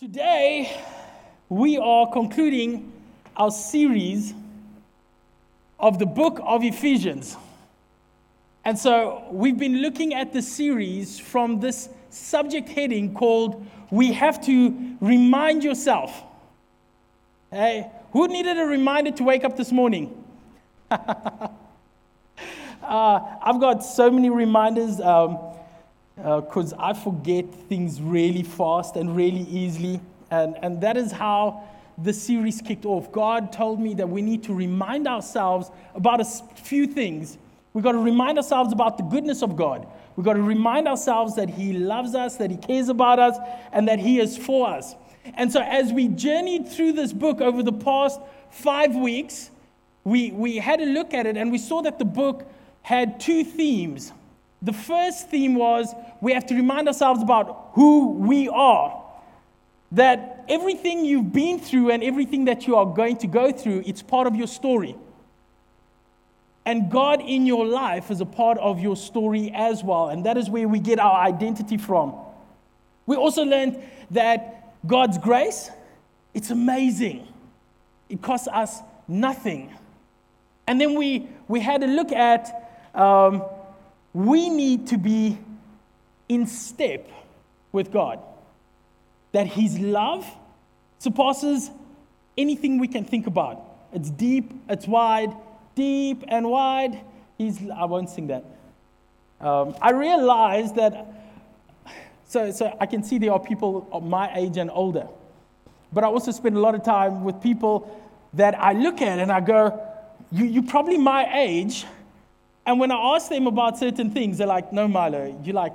Today, we are concluding our series of the book of Ephesians. And so, we've been looking at the series from this subject heading called We Have to Remind Yourself. Hey, who needed a reminder to wake up this morning? uh, I've got so many reminders because uh, I forget things really fast and really easily. And, and that is how the series kicked off. God told me that we need to remind ourselves about a few things. We've got to remind ourselves about the goodness of God. We've got to remind ourselves that He loves us, that He cares about us, and that He is for us. And so, as we journeyed through this book over the past five weeks, we, we had a look at it and we saw that the book had two themes. The first theme was we have to remind ourselves about who we are. That everything you've been through and everything that you are going to go through, it's part of your story. And God in your life is a part of your story as well. And that is where we get our identity from. We also learned that God's grace, it's amazing. It costs us nothing. And then we, we had a look at um, we need to be in step with God. That His love surpasses anything we can think about. It's deep, it's wide, deep and wide. He's, I won't sing that. Um, I realized that, so, so I can see there are people of my age and older. But I also spend a lot of time with people that I look at and I go, you, you're probably my age. And when I ask them about certain things, they're like, no, Milo, you're like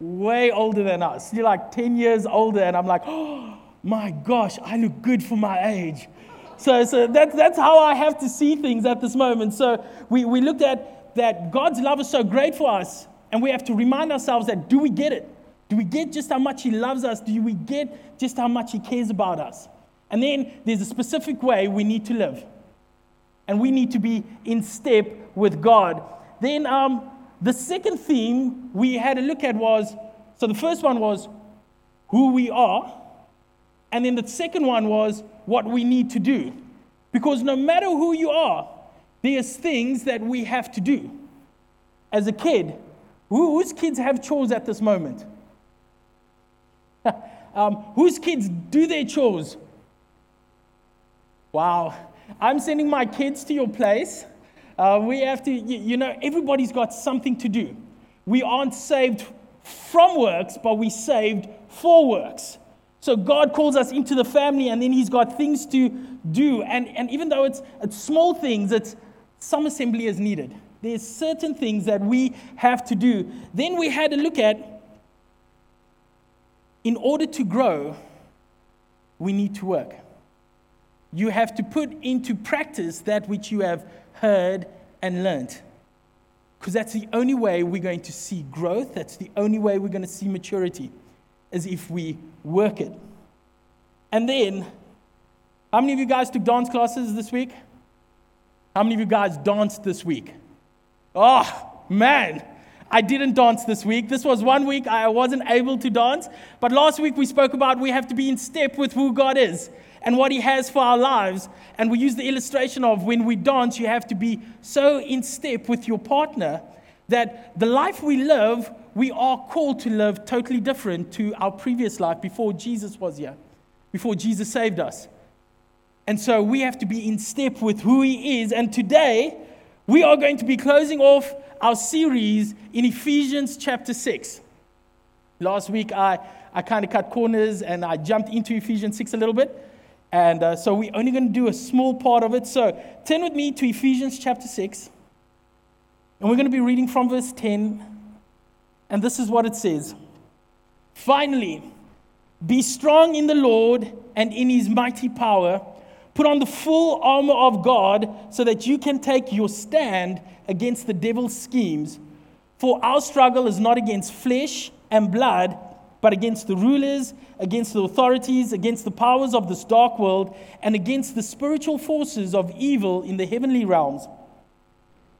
way older than us. You're like 10 years older. And I'm like, oh my gosh, I look good for my age. So, so that, that's how I have to see things at this moment. So we, we looked at that God's love is so great for us. And we have to remind ourselves that do we get it? Do we get just how much He loves us? Do we get just how much He cares about us? And then there's a specific way we need to live and we need to be in step with God. Then um, the second theme we had a look at was so the first one was who we are, and then the second one was what we need to do. Because no matter who you are, there's things that we have to do. As a kid, who, whose kids have chores at this moment? um, whose kids do their chores? Wow. I'm sending my kids to your place. Uh, we have to, you, you know, everybody's got something to do. We aren't saved from works, but we saved for works. So God calls us into the family, and then He's got things to do. And, and even though it's, it's small things, it's some assembly is needed. There's certain things that we have to do. Then we had to look at in order to grow, we need to work. You have to put into practice that which you have heard and learned. Because that's the only way we're going to see growth. That's the only way we're going to see maturity, is if we work it. And then, how many of you guys took dance classes this week? How many of you guys danced this week? Oh, man. I didn't dance this week. This was one week I wasn't able to dance. But last week we spoke about we have to be in step with who God is and what He has for our lives. And we use the illustration of when we dance, you have to be so in step with your partner that the life we live, we are called to live totally different to our previous life before Jesus was here, before Jesus saved us. And so we have to be in step with who He is. And today, we are going to be closing off our series in Ephesians chapter 6. Last week, I, I kind of cut corners and I jumped into Ephesians 6 a little bit. And uh, so we're only going to do a small part of it. So turn with me to Ephesians chapter 6. And we're going to be reading from verse 10. And this is what it says Finally, be strong in the Lord and in his mighty power. Put on the full armor of God so that you can take your stand against the devil's schemes. For our struggle is not against flesh and blood but against the rulers, against the authorities, against the powers of this dark world, and against the spiritual forces of evil in the heavenly realms.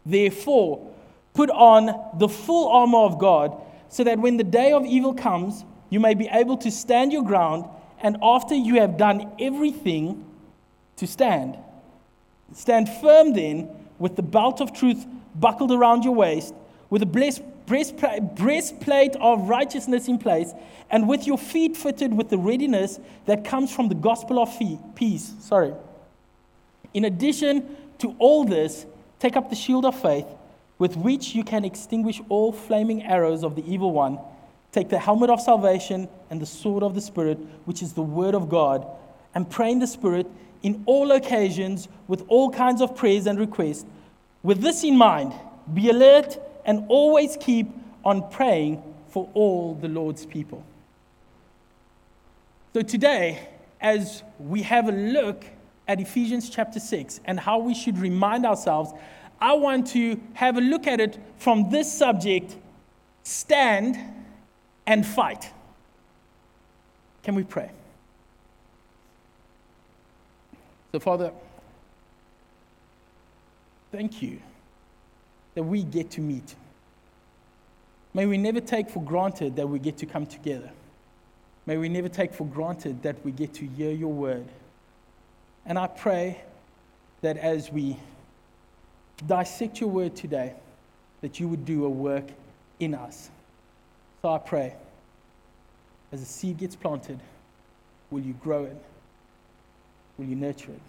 Therefore, put on the full armor of God, so that when the day of evil comes, you may be able to stand your ground, and after you have done everything, to stand. Stand firm then, with the belt of truth buckled around your waist, with the breastplate of righteousness in place, and with your feet fitted with the readiness that comes from the gospel of peace. Sorry. In addition to all this, take up the shield of faith, with which you can extinguish all flaming arrows of the evil one. Take the helmet of salvation and the sword of the Spirit, which is the word of God, and pray in the Spirit in all occasions with all kinds of prayers and requests. With this in mind, be alert and always keep on praying for all the Lord's people. So, today, as we have a look at Ephesians chapter 6 and how we should remind ourselves, I want to have a look at it from this subject stand and fight. Can we pray? So, Father, thank you that we get to meet. May we never take for granted that we get to come together. May we never take for granted that we get to hear your word. And I pray that as we dissect your word today, that you would do a work in us. So I pray, as the seed gets planted, will you grow it? Will you nurture it?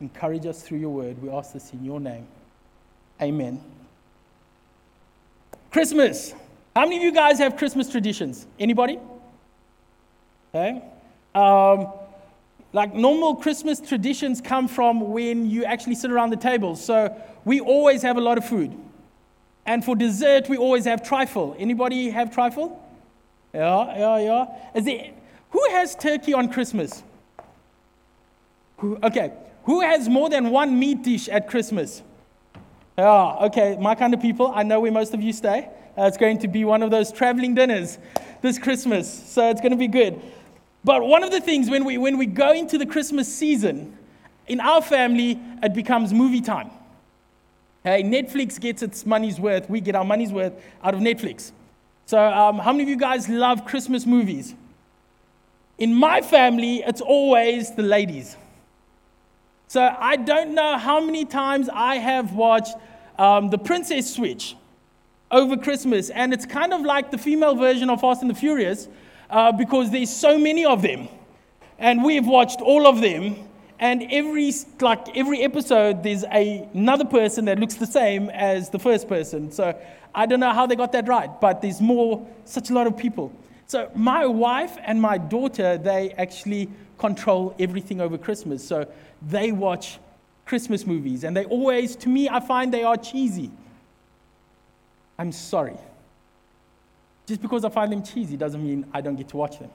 Encourage us through your word. We ask this in your name. Amen. Christmas. How many of you guys have Christmas traditions? Anybody? Okay. Um, like normal Christmas traditions come from when you actually sit around the table. So we always have a lot of food. And for dessert, we always have trifle. Anybody have trifle? Yeah, yeah, yeah. Is there, who has turkey on Christmas? Who, okay, who has more than one meat dish at Christmas? Yeah, okay, my kind of people. I know where most of you stay. Uh, it's going to be one of those traveling dinners this Christmas, so it's going to be good. But one of the things when we, when we go into the Christmas season, in our family, it becomes movie time. Hey, Netflix gets its money's worth. We get our money's worth out of Netflix. So, um, how many of you guys love Christmas movies? In my family, it's always the ladies. So I don't know how many times I have watched um, The Princess Switch over Christmas, and it's kind of like the female version of Fast and the Furious uh, because there's so many of them, and we've watched all of them. And every like every episode, there's a, another person that looks the same as the first person. So I don't know how they got that right, but there's more, such a lot of people. So my wife and my daughter, they actually control everything over Christmas. So they watch Christmas movies, and they always, to me, I find they are cheesy. I'm sorry. Just because I find them cheesy doesn't mean I don't get to watch them.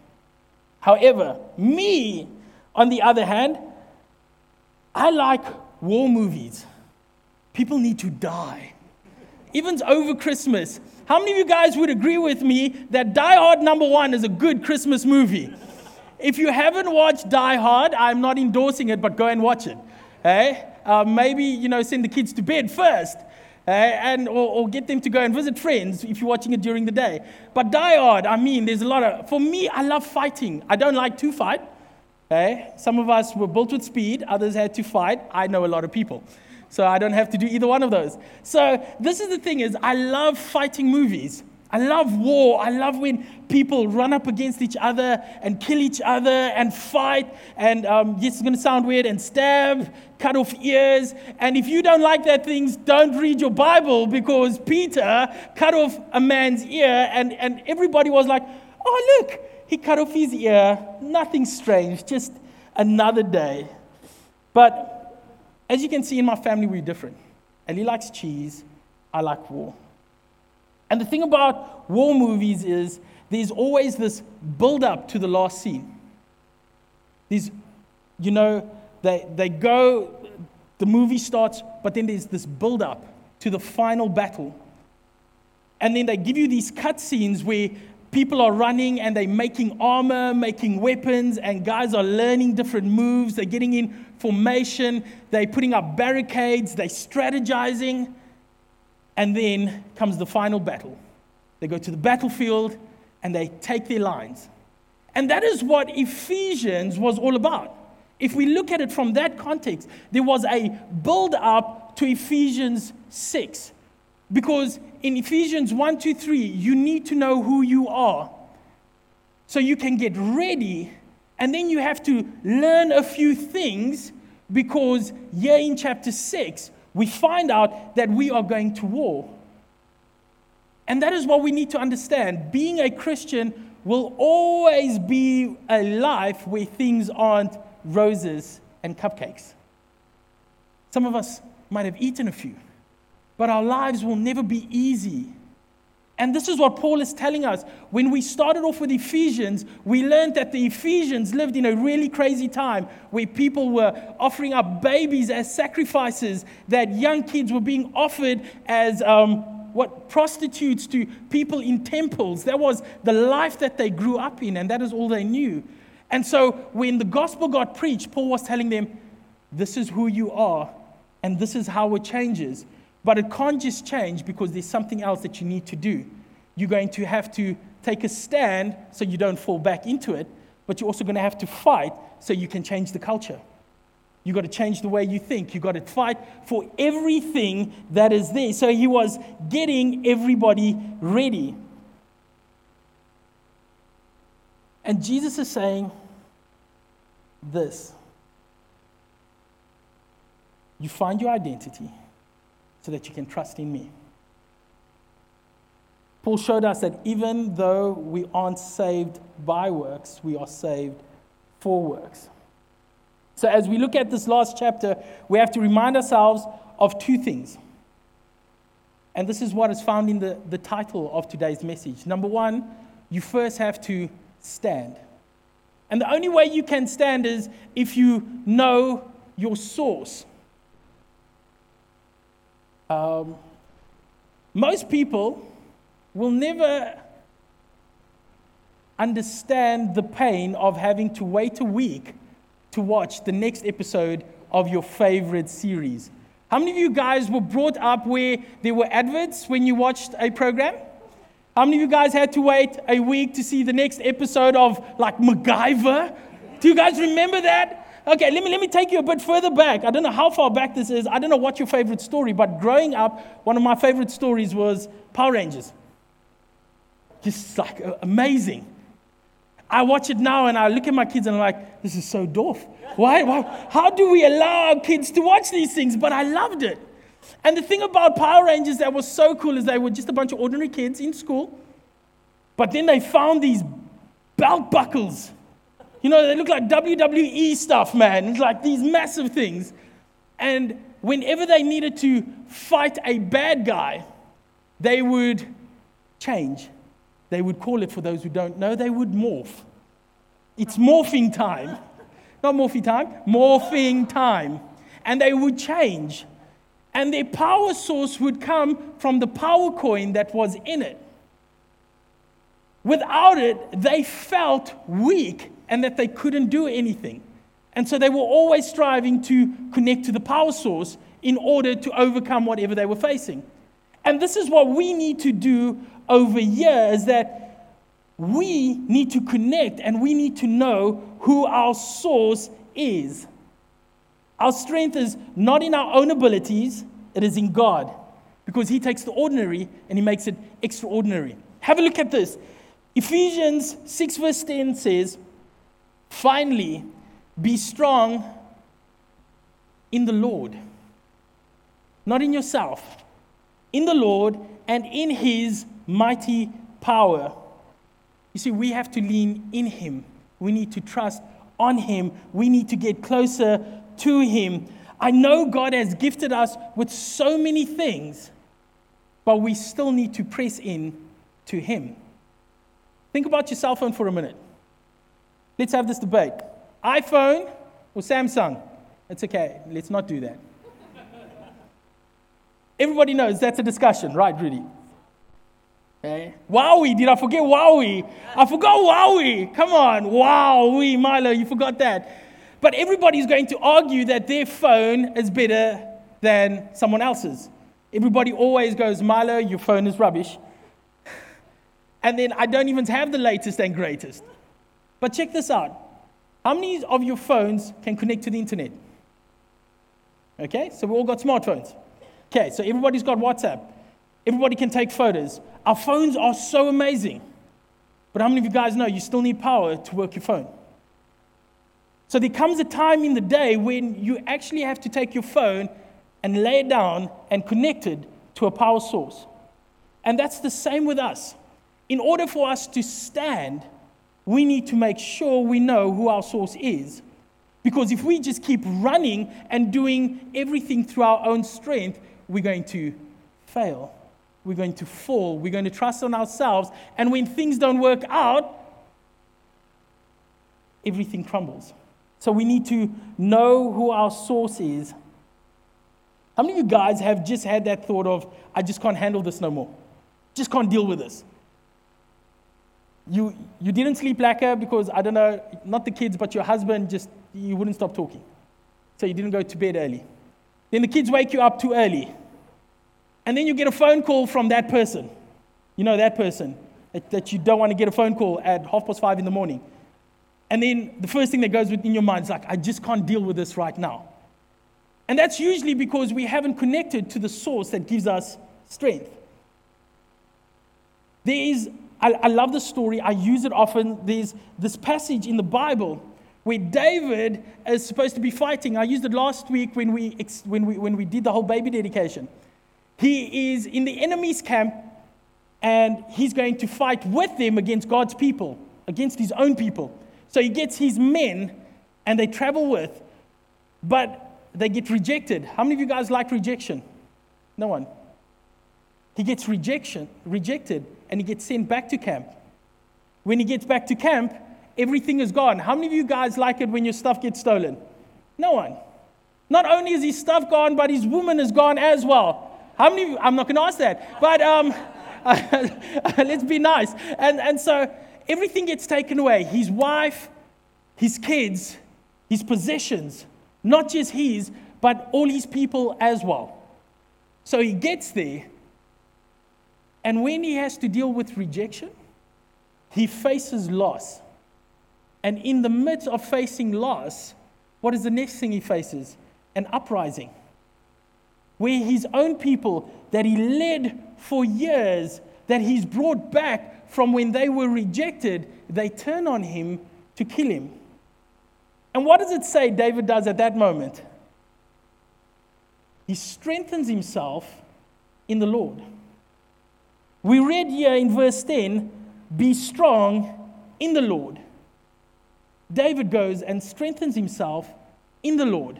However, me, on the other hand, I like war movies. People need to die. Even over Christmas. How many of you guys would agree with me that Die Hard number one is a good Christmas movie? If you haven't watched Die Hard, I'm not endorsing it, but go and watch it. Hey? Uh, maybe, you know, send the kids to bed first. Hey? and, or, or, get them to go and visit friends if you're watching it during the day. But Die Hard, I mean, there's a lot of, for me, I love fighting. I don't like to fight. Hey? Some of us were built with speed, others had to fight. I know a lot of people. So I don't have to do either one of those. So this is the thing is I love fighting movies. I love war. I love when people run up against each other and kill each other and fight. And um, yes, it's going to sound weird and stab, cut off ears. And if you don't like that things, don't read your Bible because Peter cut off a man's ear and, and everybody was like, oh, look, he cut off his ear. Nothing strange, just another day. But as you can see in my family, we're different. Ellie likes cheese. I like war. And the thing about war movies is there's always this build up to the last scene. These, you know, they, they go, the movie starts, but then there's this build up to the final battle. And then they give you these cut scenes where people are running and they're making armor, making weapons, and guys are learning different moves. They're getting in formation, they're putting up barricades, they're strategizing. And then comes the final battle. They go to the battlefield and they take their lines. And that is what Ephesians was all about. If we look at it from that context, there was a build up to Ephesians 6. Because in Ephesians 1, 2, 3, you need to know who you are. So you can get ready, and then you have to learn a few things because here in chapter 6, we find out that we are going to war. And that is what we need to understand. Being a Christian will always be a life where things aren't roses and cupcakes. Some of us might have eaten a few, but our lives will never be easy. And this is what Paul is telling us. When we started off with Ephesians, we learned that the Ephesians lived in a really crazy time where people were offering up babies as sacrifices, that young kids were being offered as um, what prostitutes to people in temples. That was the life that they grew up in, and that is all they knew. And so when the gospel got preached, Paul was telling them, This is who you are, and this is how it changes. But it can't just change because there's something else that you need to do. You're going to have to take a stand so you don't fall back into it, but you're also going to have to fight so you can change the culture. You've got to change the way you think. You've got to fight for everything that is there. So he was getting everybody ready. And Jesus is saying this You find your identity so that you can trust in me. Paul showed us that even though we aren't saved by works, we are saved for works. So, as we look at this last chapter, we have to remind ourselves of two things. And this is what is found in the, the title of today's message. Number one, you first have to stand. And the only way you can stand is if you know your source. Um, most people will never understand the pain of having to wait a week to watch the next episode of your favorite series. How many of you guys were brought up where there were adverts when you watched a program? How many of you guys had to wait a week to see the next episode of like MacGyver? Do you guys remember that? Okay, let me, let me take you a bit further back. I don't know how far back this is. I don't know what your favorite story, but growing up, one of my favorite stories was Power Rangers. Just like amazing. I watch it now and I look at my kids and I'm like, this is so doof. Why, why? How do we allow our kids to watch these things? But I loved it. And the thing about Power Rangers that was so cool is they were just a bunch of ordinary kids in school, but then they found these belt buckles. You know, they look like WWE stuff, man. It's like these massive things. And whenever they needed to fight a bad guy, they would change. They would call it, for those who don't know, they would morph. It's morphing time. Not morphing time, morphing time. And they would change and their power source would come from the power coin that was in it. Without it, they felt weak and that they couldn't do anything. And so they were always striving to connect to the power source in order to overcome whatever they were facing. And this is what we need to do over here is that we need to connect and we need to know who our source is. Our strength is not in our own abilities, it is in God. Because He takes the ordinary and He makes it extraordinary. Have a look at this. Ephesians 6, verse 10 says, Finally, be strong in the Lord, not in yourself, in the Lord and in His mighty power. You see, we have to lean in Him. We need to trust on Him. We need to get closer to Him. I know God has gifted us with so many things, but we still need to press in to Him. Think about your cell phone for a minute. Let's have this debate iPhone or Samsung? It's okay, let's not do that. Everybody knows that's a discussion, right, really? Okay. Huawei, did I forget Huawei? I forgot Huawei. Come on, Huawei, Milo, you forgot that. But everybody's going to argue that their phone is better than someone else's. Everybody always goes, Milo, your phone is rubbish. And then I don't even have the latest and greatest. But check this out. How many of your phones can connect to the internet? Okay, so we all got smartphones. Okay, so everybody's got WhatsApp. Everybody can take photos. Our phones are so amazing. But how many of you guys know you still need power to work your phone? So there comes a time in the day when you actually have to take your phone and lay it down and connect it to a power source. And that's the same with us. In order for us to stand, we need to make sure we know who our source is. Because if we just keep running and doing everything through our own strength, we're going to fail. We're going to fall. We're going to trust on ourselves. And when things don't work out, everything crumbles. So we need to know who our source is. How many of you guys have just had that thought of, I just can't handle this no more? Just can't deal with this. You, you didn't sleep lacquer because, I don't know, not the kids, but your husband just, you wouldn't stop talking. So you didn't go to bed early. Then the kids wake you up too early. And then you get a phone call from that person. You know, that person that, that you don't want to get a phone call at half past five in the morning. And then the first thing that goes in your mind is like, I just can't deal with this right now. And that's usually because we haven't connected to the source that gives us strength. There is, I, I love the story, I use it often. There's this passage in the Bible where David is supposed to be fighting. I used it last week when we, when we, when we did the whole baby dedication. He is in the enemy's camp and he's going to fight with them against God's people, against his own people. So he gets his men and they travel with, but they get rejected. How many of you guys like rejection? No one. He gets rejection, rejected and he gets sent back to camp. When he gets back to camp, everything is gone. How many of you guys like it when your stuff gets stolen? No one. Not only is his stuff gone, but his woman is gone as well. How many you, I'm not going to ask that, but um, let's be nice. And, and so everything gets taken away his wife, his kids, his possessions, not just his, but all his people as well. So he gets there, and when he has to deal with rejection, he faces loss. And in the midst of facing loss, what is the next thing he faces? An uprising. Where his own people that he led for years, that he's brought back, from when they were rejected, they turn on him to kill him. And what does it say David does at that moment? He strengthens himself in the Lord. We read here in verse 10 be strong in the Lord. David goes and strengthens himself in the Lord.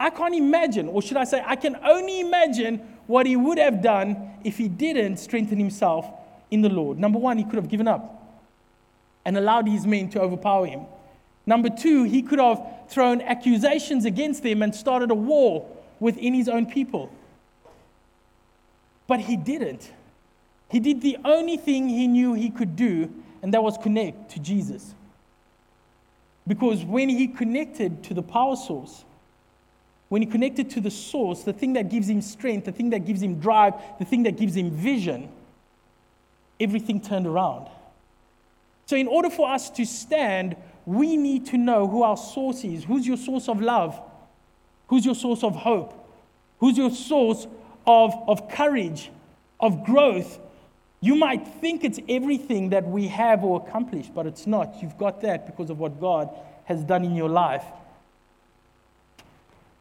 I can't imagine, or should I say, I can only imagine what he would have done if he didn't strengthen himself in the Lord. Number one, he could have given up and allowed his men to overpower him. Number two, he could have thrown accusations against them and started a war within his own people. But he didn't. He did the only thing he knew he could do, and that was connect to Jesus. Because when he connected to the power source, when he connected to the source, the thing that gives him strength, the thing that gives him drive, the thing that gives him vision, everything turned around. So, in order for us to stand, we need to know who our source is. Who's your source of love? Who's your source of hope? Who's your source of, of courage, of growth? You might think it's everything that we have or accomplished, but it's not. You've got that because of what God has done in your life.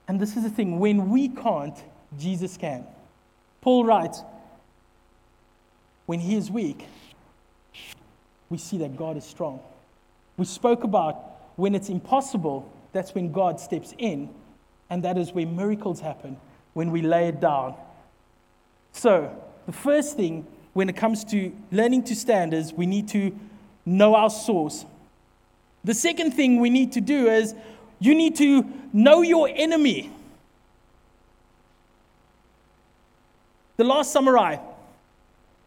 And this is the thing when we can't, Jesus can. Paul writes, when he is weak, we see that God is strong. We spoke about when it's impossible, that's when God steps in, and that is where miracles happen, when we lay it down. So, the first thing when it comes to learning to stand is we need to know our source. The second thing we need to do is you need to know your enemy. The Last Samurai,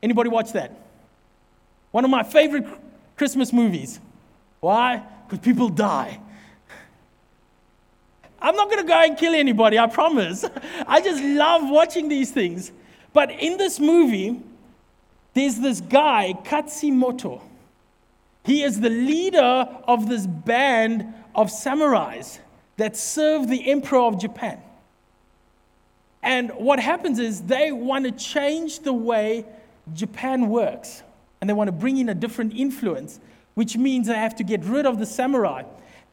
Anybody watch that? One of my favorite Christmas movies. Why? Because people die. I'm not going to go and kill anybody, I promise. I just love watching these things. But in this movie, there's this guy, Katsumoto. He is the leader of this band of samurais that serve the emperor of Japan. And what happens is they want to change the way Japan works. And they want to bring in a different influence, which means they have to get rid of the samurai.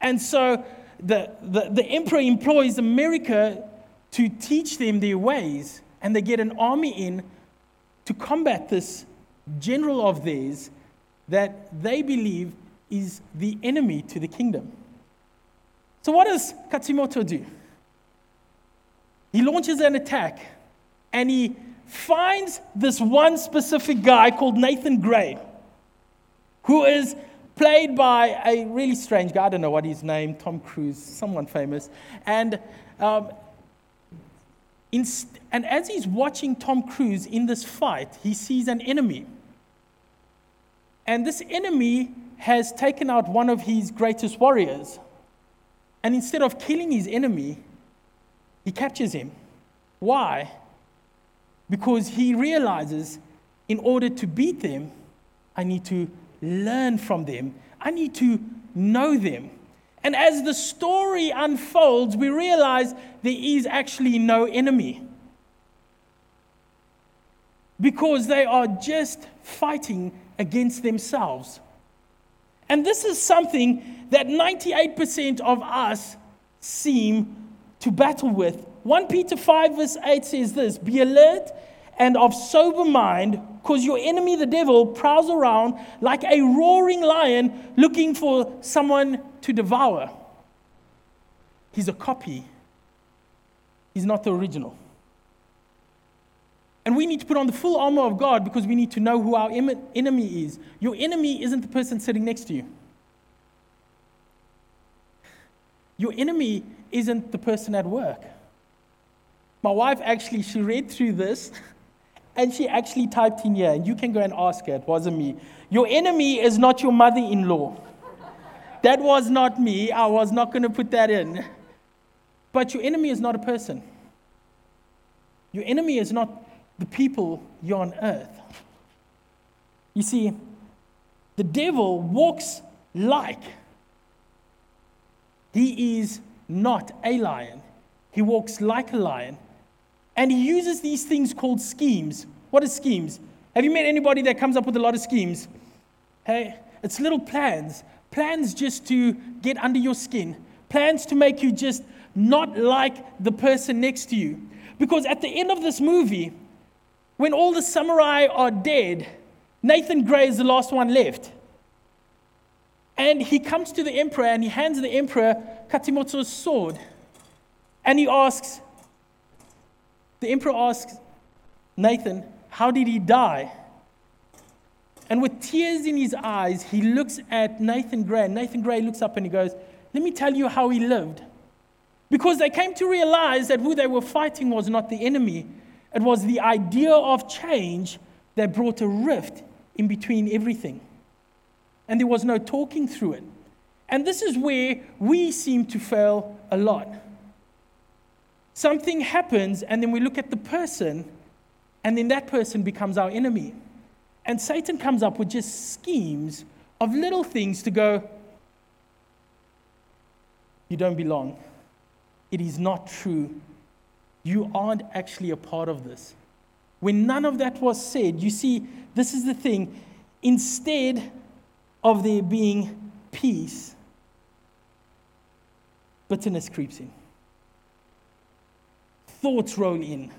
And so the, the, the emperor employs America to teach them their ways. And they get an army in to combat this general of theirs that they believe is the enemy to the kingdom. So, what does Katsumoto do? He launches an attack and he finds this one specific guy called Nathan Gray, who is played by a really strange guy. I don't know what his name, Tom Cruise, someone famous. And, um, and as he's watching Tom Cruise in this fight, he sees an enemy. And this enemy has taken out one of his greatest warriors. And instead of killing his enemy, he captures him. Why? Because he realizes in order to beat them, I need to learn from them, I need to know them. And as the story unfolds, we realize there is actually no enemy. Because they are just fighting against themselves. And this is something that 98% of us seem to battle with. 1 Peter 5, verse 8 says this Be alert and of sober mind, because your enemy, the devil, prowls around like a roaring lion looking for someone to devour. He's a copy, he's not the original. And we need to put on the full armor of God because we need to know who our enemy is. Your enemy isn't the person sitting next to you. Your enemy isn't the person at work. My wife actually, she read through this and she actually typed in here, and you can go and ask her, it wasn't me. Your enemy is not your mother in law. That was not me. I was not going to put that in. But your enemy is not a person. Your enemy is not the people you're on earth. You see, the devil walks like he is not a lion, he walks like a lion. And he uses these things called schemes. What are schemes? Have you met anybody that comes up with a lot of schemes? Hey, it's little plans. Plans just to get under your skin. Plans to make you just not like the person next to you. Because at the end of this movie, when all the samurai are dead, Nathan Gray is the last one left. And he comes to the emperor and he hands the emperor Katsumoto's sword. And he asks, the emperor asks Nathan, How did he die? And with tears in his eyes, he looks at Nathan Gray. Nathan Gray looks up and he goes, Let me tell you how he lived. Because they came to realize that who they were fighting was not the enemy, it was the idea of change that brought a rift in between everything. And there was no talking through it. And this is where we seem to fail a lot. Something happens, and then we look at the person, and then that person becomes our enemy. And Satan comes up with just schemes of little things to go, You don't belong. It is not true you aren't actually a part of this. When none of that was said, you see, this is the thing. Instead of there being peace, bitterness creeps in. Thoughts roll in.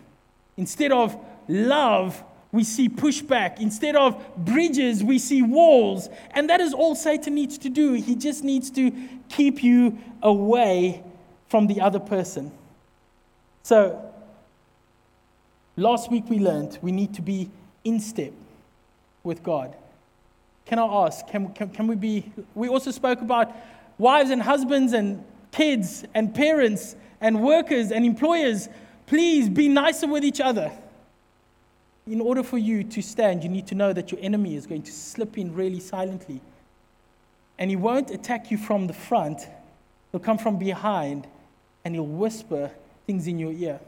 Instead of love, we see pushback. Instead of bridges, we see walls. And that is all Satan needs to do. He just needs to keep you away from the other person. So, last week we learned we need to be in step with God. Can I ask, can, can, can we be, we also spoke about wives and husbands and kids and parents and workers and employers. Please be nicer with each other. In order for you to stand, you need to know that your enemy is going to slip in really silently. And he won't attack you from the front, he'll come from behind and he'll whisper things in your ear.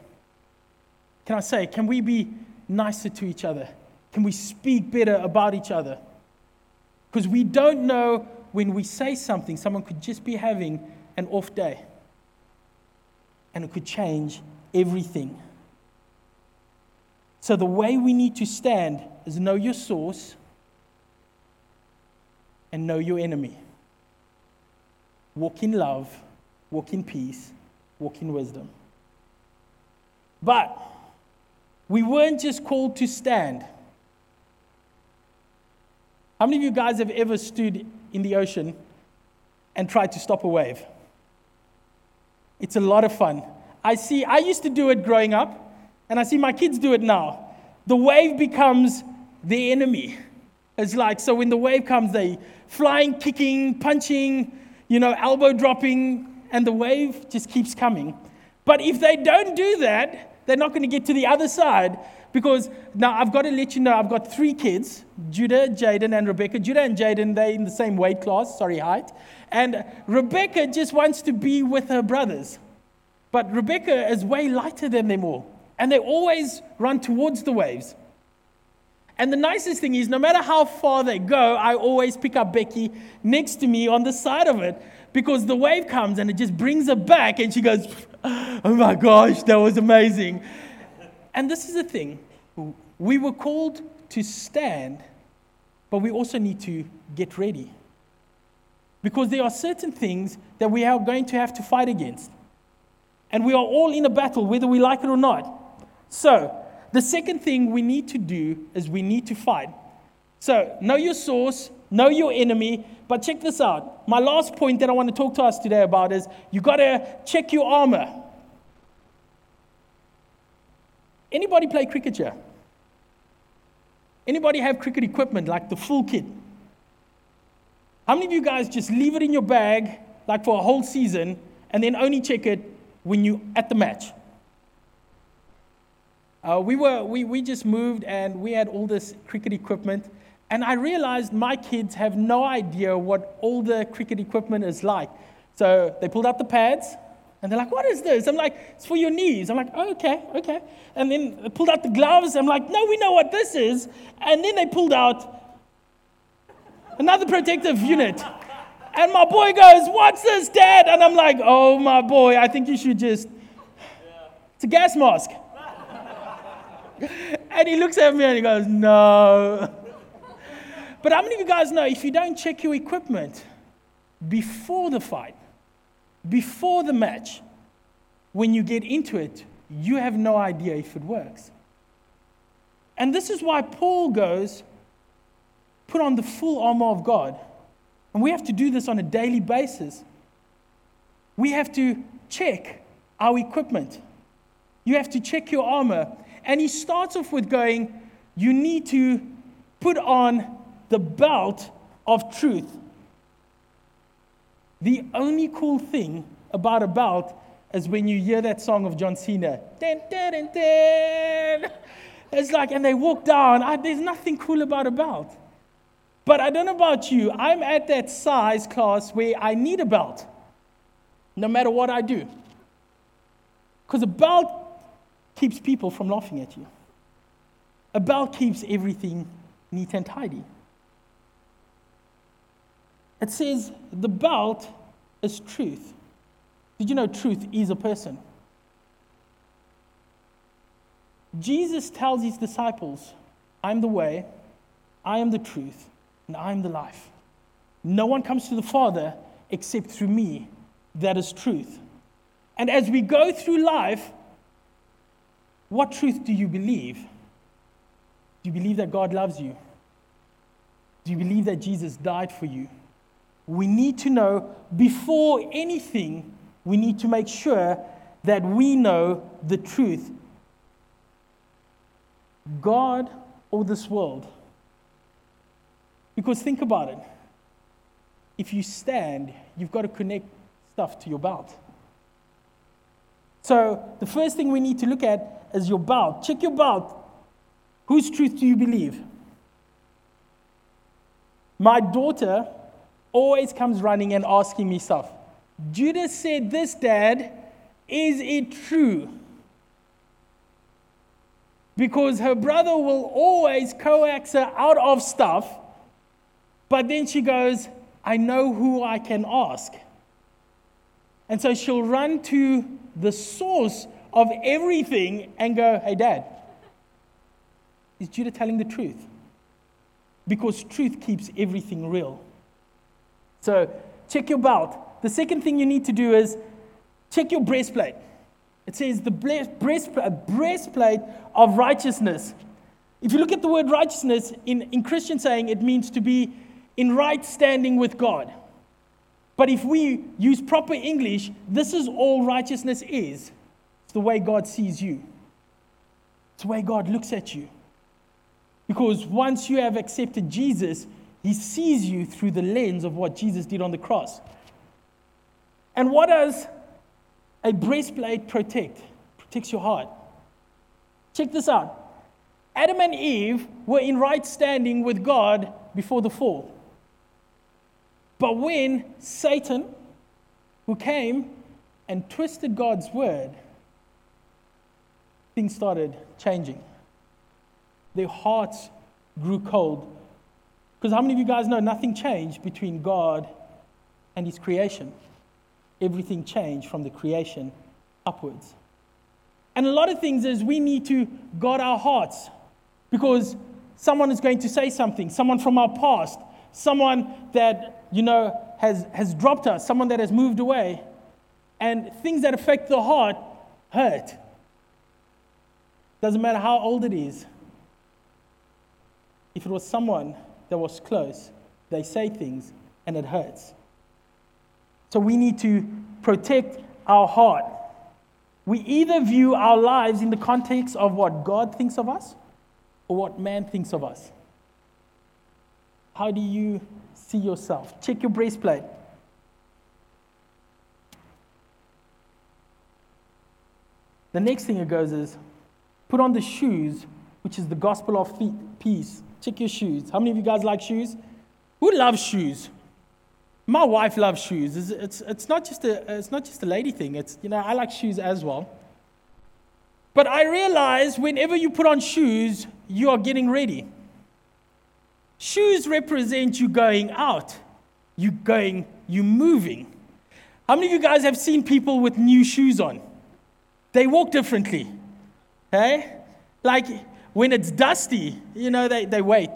Can I say, can we be nicer to each other? Can we speak better about each other? Because we don't know when we say something, someone could just be having an off day. And it could change everything. So, the way we need to stand is know your source and know your enemy. Walk in love, walk in peace, walk in wisdom. But we weren't just called to stand. How many of you guys have ever stood in the ocean and tried to stop a wave? It's a lot of fun. I see, I used to do it growing up, and I see my kids do it now. The wave becomes the enemy. It's like, so when the wave comes, they flying, kicking, punching, you know, elbow dropping, and the wave just keeps coming. But if they don't do that, they're not going to get to the other side because now I've got to let you know I've got three kids Judah, Jaden, and Rebecca. Judah and Jaden, they're in the same weight class, sorry, height. And Rebecca just wants to be with her brothers. But Rebecca is way lighter than them all. And they always run towards the waves. And the nicest thing is, no matter how far they go, I always pick up Becky next to me on the side of it because the wave comes and it just brings her back and she goes, Oh my gosh, that was amazing. And this is the thing we were called to stand, but we also need to get ready. Because there are certain things that we are going to have to fight against. And we are all in a battle, whether we like it or not. So, the second thing we need to do is we need to fight. So, know your source, know your enemy, but check this out. My last point that I want to talk to us today about is you got to check your armor. Anybody play cricket here? Anybody have cricket equipment like the full kit? How many of you guys just leave it in your bag like for a whole season and then only check it when you at the match? Uh, we, were, we, we just moved and we had all this cricket equipment. And I realized my kids have no idea what all the cricket equipment is like. So they pulled out the pads and they're like, What is this? I'm like, It's for your knees. I'm like, oh, Okay, okay. And then they pulled out the gloves. I'm like, No, we know what this is. And then they pulled out another protective unit. And my boy goes, What's this, Dad? And I'm like, Oh, my boy, I think you should just. It's a gas mask. and he looks at me and he goes, No. But how many of you guys know if you don't check your equipment before the fight, before the match, when you get into it, you have no idea if it works. And this is why Paul goes, put on the full armor of God. And we have to do this on a daily basis. We have to check our equipment. You have to check your armor. And he starts off with going, You need to put on the belt of truth. The only cool thing about a belt is when you hear that song of John Cena. Dun, dun, dun. It's like, and they walk down. I, there's nothing cool about a belt. But I don't know about you. I'm at that size class where I need a belt, no matter what I do. Because a belt keeps people from laughing at you. A belt keeps everything neat and tidy. It says the belt is truth. Did you know truth is a person? Jesus tells his disciples, I'm the way, I am the truth, and I am the life. No one comes to the Father except through me. That is truth. And as we go through life, what truth do you believe? Do you believe that God loves you? Do you believe that Jesus died for you? We need to know before anything, we need to make sure that we know the truth. God or this world? Because think about it. If you stand, you've got to connect stuff to your belt. So, the first thing we need to look at is your belt. Check your belt. Whose truth do you believe? My daughter always comes running and asking me stuff. Judah's said this, Dad. Is it true? Because her brother will always coax her out of stuff But then she goes, I know who I can ask. And so she'll run to the source of everything and go, Hey, dad, is Judah telling the truth? Because truth keeps everything real. So check your belt. The second thing you need to do is check your breastplate. It says the breastplate, breastplate of righteousness. If you look at the word righteousness in, in Christian saying, it means to be in right standing with God. But if we use proper English, this is all righteousness is. It's the way God sees you, it's the way God looks at you. Because once you have accepted Jesus, he sees you through the lens of what Jesus did on the cross. And what does a breastplate protect? Protects your heart. Check this out. Adam and Eve were in right standing with God before the fall. But when Satan, who came and twisted God's word, things started changing. Their hearts grew cold. Because how many of you guys know nothing changed between God and His creation? Everything changed from the creation upwards. And a lot of things is we need to guard our hearts because someone is going to say something, someone from our past, someone that, you know, has, has dropped us, someone that has moved away. And things that affect the heart hurt. Doesn't matter how old it is. If it was someone that was close, they say things and it hurts. So we need to protect our heart. We either view our lives in the context of what God thinks of us or what man thinks of us. How do you see yourself? Check your breastplate. The next thing it goes is put on the shoes, which is the gospel of feet, peace. Check your shoes. How many of you guys like shoes? Who loves shoes? My wife loves shoes. It's, it's, it's, not just a, it's not just a lady thing. It's, you know, I like shoes as well. But I realize whenever you put on shoes, you are getting ready. Shoes represent you going out, you going, you moving. How many of you guys have seen people with new shoes on? They walk differently. Hey? Like when it's dusty, you know, they, they wait.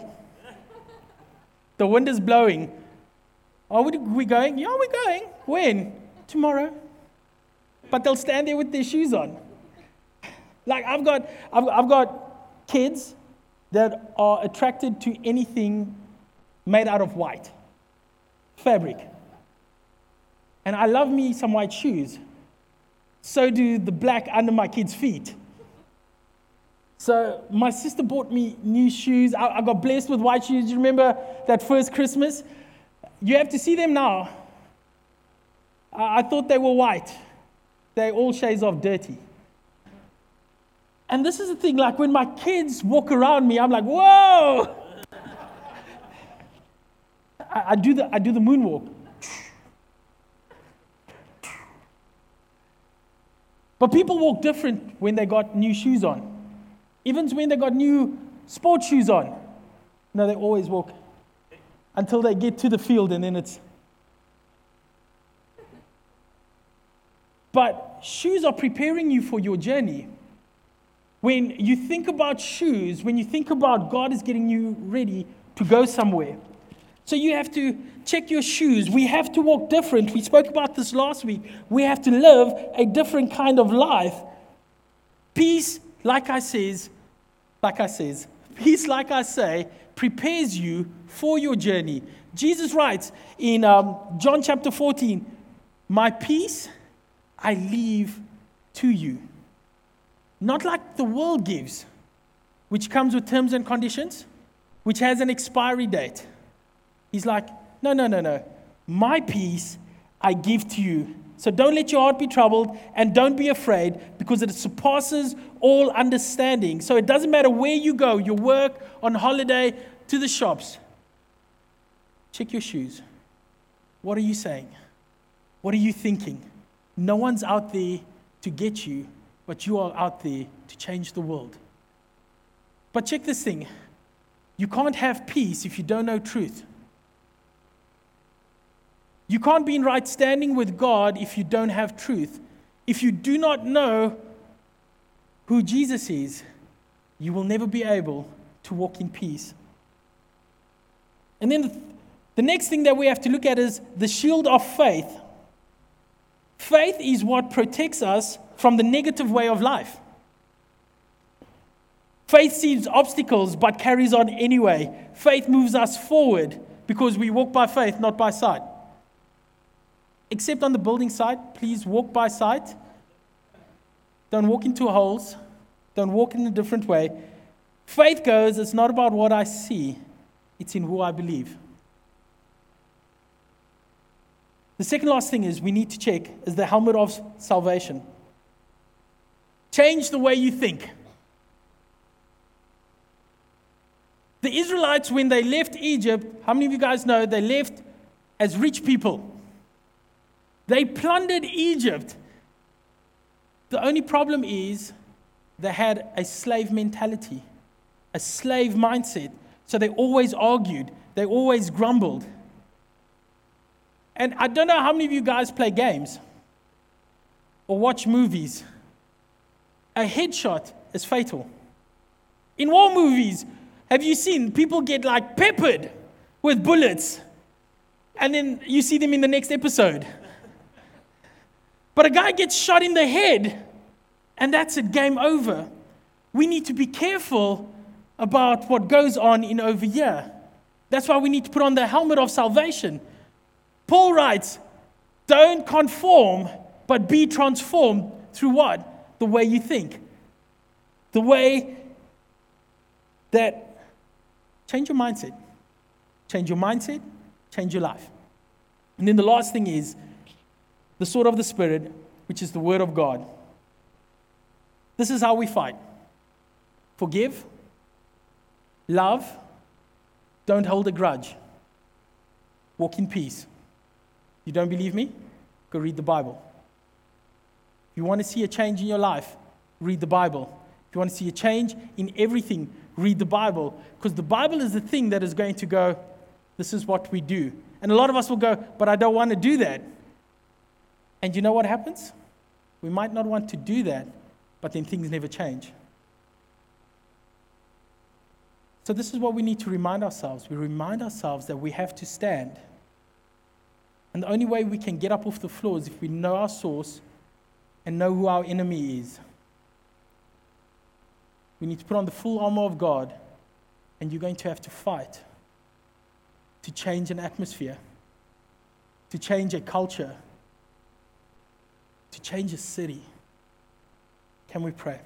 The wind is blowing. Are we going? Yeah, we're going. When? Tomorrow. But they'll stand there with their shoes on. Like I've got, I've, I've got kids that are attracted to anything made out of white fabric. And I love me some white shoes. So do the black under my kids' feet. So my sister bought me new shoes. I, I got blessed with white shoes. You remember that first Christmas? You have to see them now. I, I thought they were white. They're all shades of dirty. And this is the thing, like when my kids walk around me, I'm like, whoa! I, I do the, I do the moonwalk. But people walk different when they got new shoes on. Even when they got new sports shoes on. No, they always walk until they get to the field and then it's. But shoes are preparing you for your journey. When you think about shoes, when you think about God is getting you ready to go somewhere. So you have to check your shoes. We have to walk different. We spoke about this last week. We have to live a different kind of life. Peace, like I says, like I says, peace, like I say, prepares you for your journey. Jesus writes in um, John chapter 14, My peace I leave to you. Not like the world gives, which comes with terms and conditions, which has an expiry date. He's like, no, no, no, no. My peace I give to you. So don't let your heart be troubled and don't be afraid because it surpasses all understanding. So it doesn't matter where you go, your work, on holiday, to the shops. Check your shoes. What are you saying? What are you thinking? No one's out there to get you but you are out there to change the world. But check this thing you can't have peace if you don't know truth. You can't be in right standing with God if you don't have truth. If you do not know who Jesus is, you will never be able to walk in peace. And then the, the next thing that we have to look at is the shield of faith. Faith is what protects us from the negative way of life. Faith sees obstacles but carries on anyway. Faith moves us forward because we walk by faith, not by sight. Except on the building site, please walk by sight. Don't walk into holes. Don't walk in a different way. Faith goes, it's not about what I see, it's in who I believe. The second last thing is we need to check is the helmet of salvation. Change the way you think. The Israelites, when they left Egypt, how many of you guys know they left as rich people? They plundered Egypt. The only problem is they had a slave mentality, a slave mindset. So they always argued, they always grumbled. And I don't know how many of you guys play games or watch movies. A headshot is fatal. In war movies, have you seen people get like peppered with bullets and then you see them in the next episode? But a guy gets shot in the head, and that's it, game over. We need to be careful about what goes on in over here. That's why we need to put on the helmet of salvation. Paul writes, Don't conform, but be transformed through what? The way you think. The way that change your mindset. Change your mindset, change your life. And then the last thing is the sword of the Spirit, which is the Word of God. This is how we fight forgive, love, don't hold a grudge, walk in peace. You don't believe me? Go read the Bible. You want to see a change in your life, read the Bible. If you want to see a change in everything, read the Bible. Because the Bible is the thing that is going to go, this is what we do. And a lot of us will go, but I don't want to do that. And you know what happens? We might not want to do that, but then things never change. So, this is what we need to remind ourselves. We remind ourselves that we have to stand. And the only way we can get up off the floor is if we know our source and know who our enemy is. We need to put on the full armor of God, and you're going to have to fight to change an atmosphere, to change a culture to change a city. Can we pray?